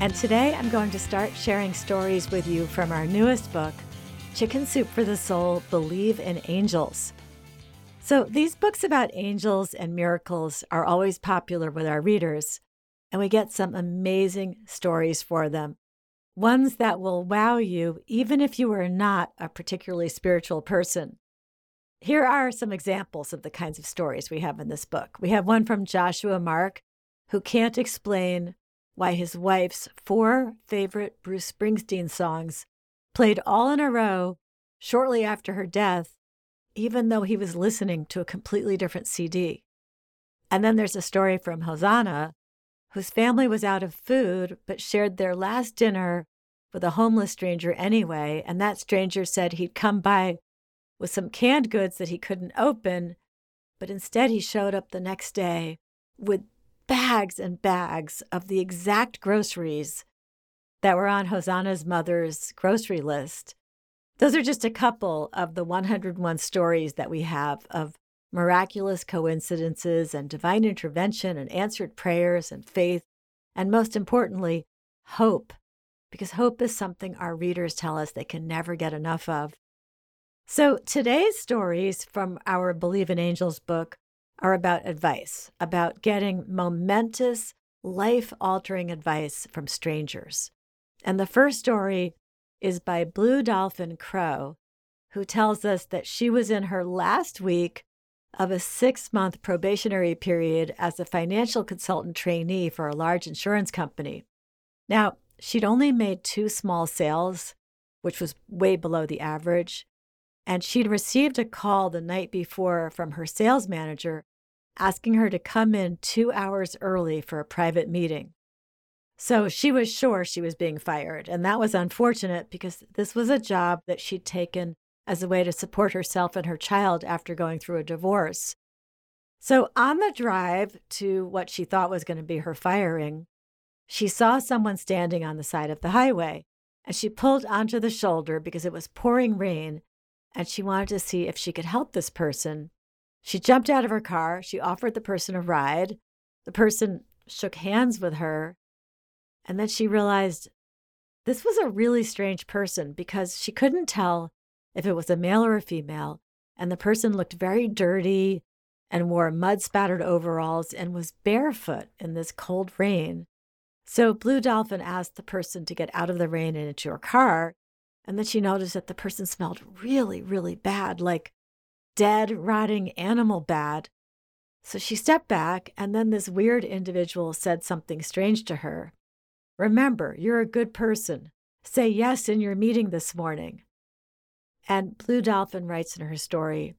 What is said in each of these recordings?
And today I'm going to start sharing stories with you from our newest book, Chicken Soup for the Soul Believe in Angels. So, these books about angels and miracles are always popular with our readers, and we get some amazing stories for them ones that will wow you, even if you are not a particularly spiritual person. Here are some examples of the kinds of stories we have in this book. We have one from Joshua Mark, who can't explain why his wife's four favorite Bruce Springsteen songs played all in a row shortly after her death, even though he was listening to a completely different CD. And then there's a story from Hosanna, whose family was out of food but shared their last dinner with a homeless stranger anyway. And that stranger said he'd come by with some canned goods that he couldn't open, but instead he showed up the next day with bags and bags of the exact groceries that were on Hosanna's mother's grocery list. Those are just a couple of the 101 stories that we have of miraculous coincidences and divine intervention and answered prayers and faith, and most importantly, hope, because hope is something our readers tell us they can never get enough of. So today's stories from our Believe in Angels book are about advice, about getting momentous, life altering advice from strangers. And the first story is by Blue Dolphin Crow, who tells us that she was in her last week of a six month probationary period as a financial consultant trainee for a large insurance company. Now, she'd only made two small sales, which was way below the average. And she'd received a call the night before from her sales manager asking her to come in two hours early for a private meeting. So she was sure she was being fired. And that was unfortunate because this was a job that she'd taken as a way to support herself and her child after going through a divorce. So, on the drive to what she thought was going to be her firing, she saw someone standing on the side of the highway and she pulled onto the shoulder because it was pouring rain and she wanted to see if she could help this person. She jumped out of her car. She offered the person a ride. The person shook hands with her. And then she realized this was a really strange person because she couldn't tell if it was a male or a female. And the person looked very dirty and wore mud spattered overalls and was barefoot in this cold rain. So Blue Dolphin asked the person to get out of the rain and into her car. And then she noticed that the person smelled really, really bad, like dead, rotting animal bad. So she stepped back, and then this weird individual said something strange to her. Remember, you're a good person. Say yes in your meeting this morning. And Blue Dolphin writes in her story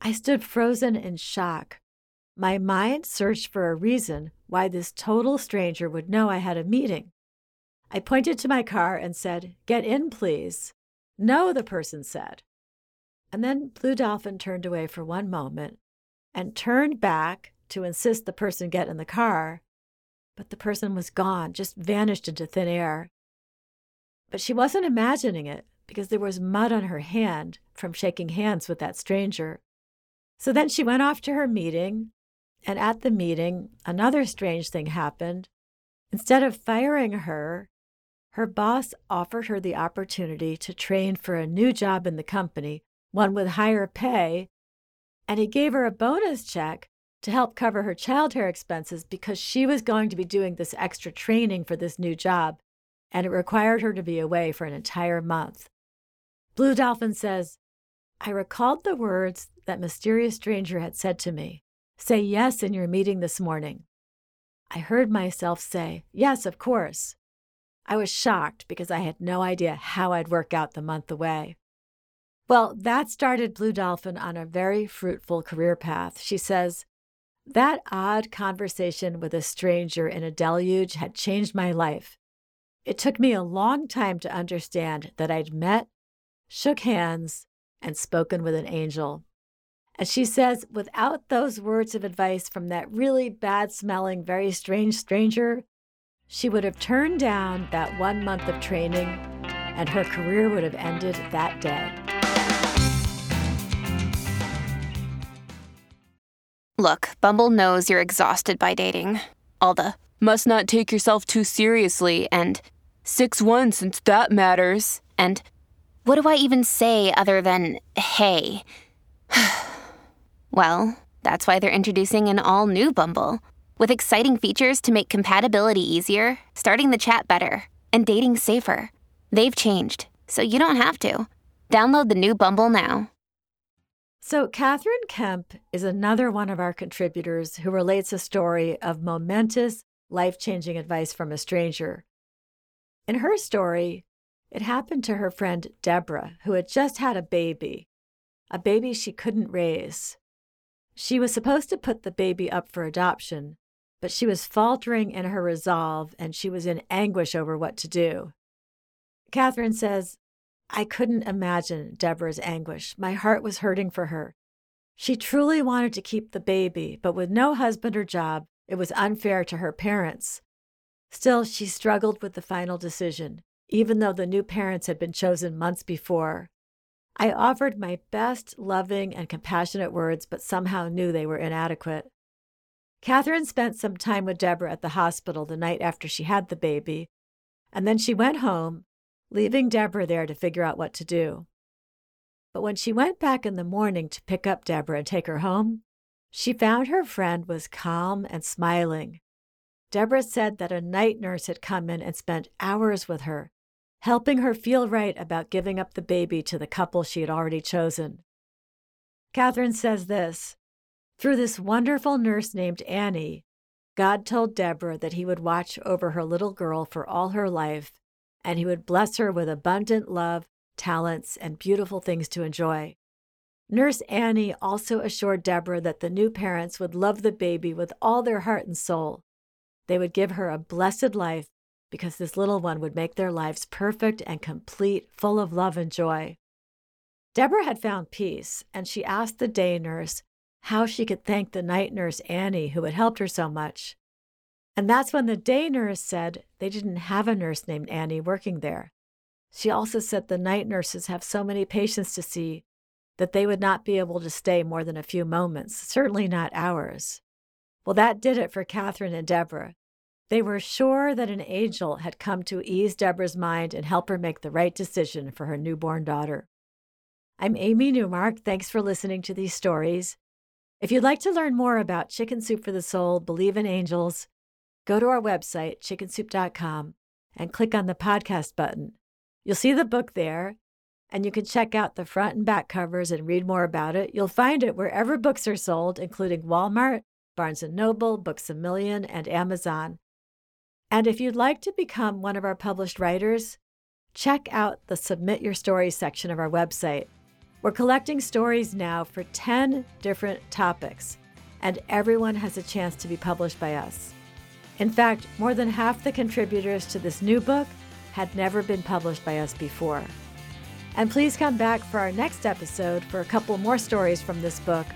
I stood frozen in shock. My mind searched for a reason why this total stranger would know I had a meeting. I pointed to my car and said, Get in, please. No, the person said. And then Blue Dolphin turned away for one moment and turned back to insist the person get in the car. But the person was gone, just vanished into thin air. But she wasn't imagining it because there was mud on her hand from shaking hands with that stranger. So then she went off to her meeting, and at the meeting, another strange thing happened. Instead of firing her, her boss offered her the opportunity to train for a new job in the company, one with higher pay, and he gave her a bonus check to help cover her childcare expenses because she was going to be doing this extra training for this new job and it required her to be away for an entire month. Blue Dolphin says, I recalled the words that mysterious stranger had said to me Say yes in your meeting this morning. I heard myself say, Yes, of course. I was shocked because I had no idea how I'd work out the month away. Well, that started Blue Dolphin on a very fruitful career path. She says, That odd conversation with a stranger in a deluge had changed my life. It took me a long time to understand that I'd met, shook hands, and spoken with an angel. And she says, without those words of advice from that really bad smelling, very strange stranger, she would have turned down that one month of training and her career would have ended that day. Look, Bumble knows you're exhausted by dating. All the must not take yourself too seriously and 6 1 since that matters. And what do I even say other than hey? well, that's why they're introducing an all new Bumble with exciting features to make compatibility easier, starting the chat better, and dating safer. They've changed, so you don't have to. Download the new Bumble now. So, Catherine Kemp is another one of our contributors who relates a story of momentous, life changing advice from a stranger. In her story, it happened to her friend Deborah, who had just had a baby, a baby she couldn't raise. She was supposed to put the baby up for adoption, but she was faltering in her resolve and she was in anguish over what to do. Catherine says, I couldn't imagine Deborah's anguish. My heart was hurting for her. She truly wanted to keep the baby, but with no husband or job, it was unfair to her parents. Still, she struggled with the final decision, even though the new parents had been chosen months before. I offered my best loving and compassionate words, but somehow knew they were inadequate. Catherine spent some time with Deborah at the hospital the night after she had the baby, and then she went home, leaving Deborah there to figure out what to do. But when she went back in the morning to pick up Deborah and take her home, she found her friend was calm and smiling. Deborah said that a night nurse had come in and spent hours with her, helping her feel right about giving up the baby to the couple she had already chosen. Catherine says this Through this wonderful nurse named Annie, God told Deborah that he would watch over her little girl for all her life, and he would bless her with abundant love, talents, and beautiful things to enjoy. Nurse Annie also assured Deborah that the new parents would love the baby with all their heart and soul. They would give her a blessed life because this little one would make their lives perfect and complete, full of love and joy. Deborah had found peace, and she asked the day nurse how she could thank the night nurse Annie, who had helped her so much. And that's when the day nurse said they didn't have a nurse named Annie working there. She also said the night nurses have so many patients to see that they would not be able to stay more than a few moments, certainly not hours. Well, that did it for Catherine and Deborah. They were sure that an angel had come to ease Deborah's mind and help her make the right decision for her newborn daughter. I'm Amy Newmark. Thanks for listening to these stories. If you'd like to learn more about Chicken Soup for the Soul, Believe in Angels, go to our website, chickensoup.com, and click on the podcast button. You'll see the book there, and you can check out the front and back covers and read more about it. You'll find it wherever books are sold, including Walmart, Barnes & Noble, Books A Million, and Amazon. And if you'd like to become one of our published writers, check out the Submit Your Stories section of our website. We're collecting stories now for 10 different topics, and everyone has a chance to be published by us. In fact, more than half the contributors to this new book had never been published by us before. And please come back for our next episode for a couple more stories from this book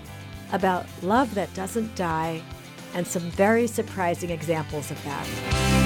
about love that doesn't die and some very surprising examples of that.